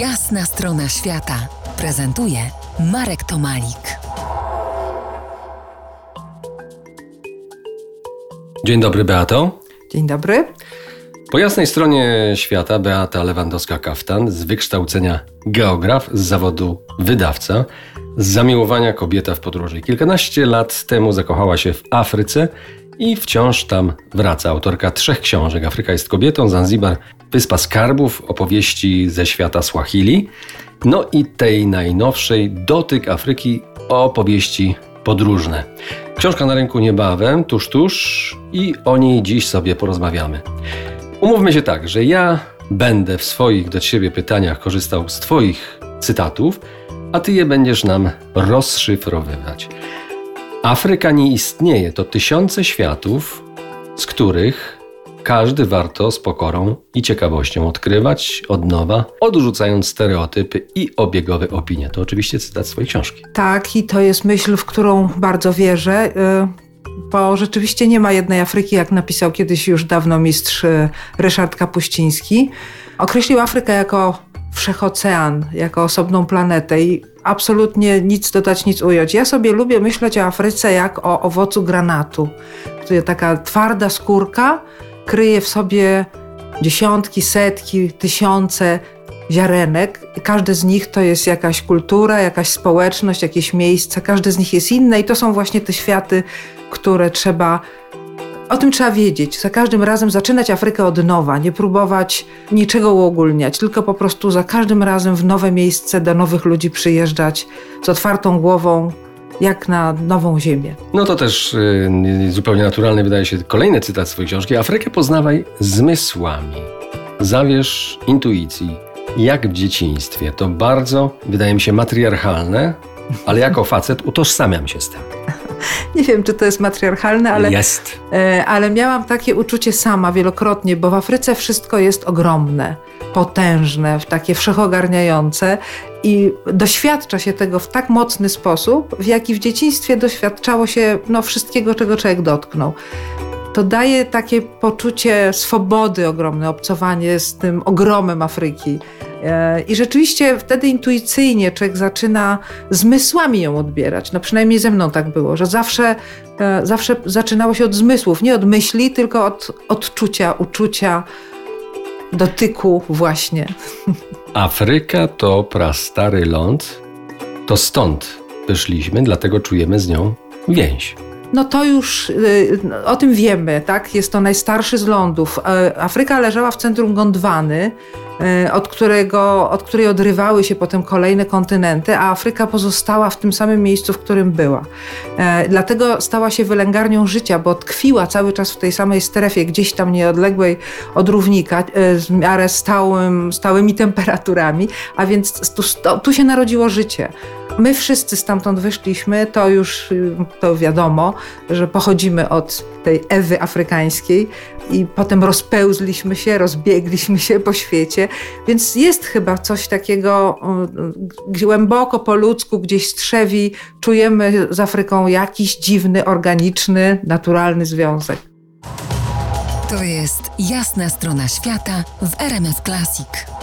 Jasna strona świata prezentuje Marek Tomalik. Dzień dobry, Beato. Dzień dobry. Po jasnej stronie świata Beata Lewandowska-Kaftan, z wykształcenia geograf, z zawodu wydawca, z zamiłowania kobieta w podróży. Kilkanaście lat temu zakochała się w Afryce i wciąż tam wraca. Autorka trzech książek. Afryka jest kobietą, Zanzibar, Wyspa Skarbów, opowieści ze świata Swahili. No i tej najnowszej, Dotyk Afryki, opowieści podróżne. Książka na rynku niebawem, tuż, tuż i o niej dziś sobie porozmawiamy. Umówmy się tak, że ja będę w swoich do ciebie pytaniach korzystał z Twoich cytatów, a Ty je będziesz nam rozszyfrowywać. Afryka nie istnieje, to tysiące światów, z których każdy warto z pokorą i ciekawością odkrywać od nowa, odrzucając stereotypy i obiegowe opinie. To oczywiście cytat swojej książki. Tak, i to jest myśl, w którą bardzo wierzę. Y, bo rzeczywiście nie ma jednej Afryki, jak napisał kiedyś już dawno mistrz y, Ryszard Kapuściński. Określił Afrykę jako wszechocean, jako osobną planetę i absolutnie nic dodać, nic ująć. Ja sobie lubię myśleć o Afryce jak o owocu granatu. To taka twarda skórka kryje w sobie dziesiątki, setki, tysiące ziarenek. Każde z nich to jest jakaś kultura, jakaś społeczność, jakieś miejsce. Każde z nich jest inne i to są właśnie te światy, które trzeba o tym trzeba wiedzieć. Za każdym razem zaczynać Afrykę od nowa, nie próbować niczego uogólniać, tylko po prostu za każdym razem w nowe miejsce do nowych ludzi przyjeżdżać z otwartą głową, jak na nową ziemię. No to też yy, zupełnie naturalny wydaje się kolejny cytat swojej książki. Afrykę poznawaj zmysłami. Zawierz intuicji, jak w dzieciństwie. To bardzo, wydaje mi się, matriarchalne, ale jako facet utożsamiam się z tym. Nie wiem, czy to jest matriarchalne, ale, jest. E, ale miałam takie uczucie sama wielokrotnie, bo w Afryce wszystko jest ogromne, potężne, takie wszechogarniające i doświadcza się tego w tak mocny sposób, w jaki w dzieciństwie doświadczało się no, wszystkiego, czego człowiek dotknął to daje takie poczucie swobody ogromne, obcowanie z tym ogromem Afryki. E, I rzeczywiście wtedy intuicyjnie człowiek zaczyna zmysłami ją odbierać. No przynajmniej ze mną tak było, że zawsze, e, zawsze zaczynało się od zmysłów, nie od myśli, tylko od odczucia, uczucia, dotyku właśnie. Afryka to prastary ląd, to stąd wyszliśmy, dlatego czujemy z nią więź no to już y, o tym wiemy, tak? Jest to najstarszy z lądów. E, Afryka leżała w centrum Gondwany, od, którego, od której odrywały się potem kolejne kontynenty, a Afryka pozostała w tym samym miejscu, w którym była. E, dlatego stała się wylęgarnią życia, bo tkwiła cały czas w tej samej strefie, gdzieś tam nieodległej od równika, z miarę stałym, stałymi temperaturami, a więc tu, tu się narodziło życie. My wszyscy stamtąd wyszliśmy, to już to wiadomo, że pochodzimy od tej Ewy afrykańskiej i potem rozpełzliśmy się, rozbiegliśmy się po świecie, więc jest chyba coś takiego głęboko po ludzku, gdzieś strzewi, czujemy z Afryką jakiś dziwny, organiczny, naturalny związek. To jest jasna strona świata w RMS Classic.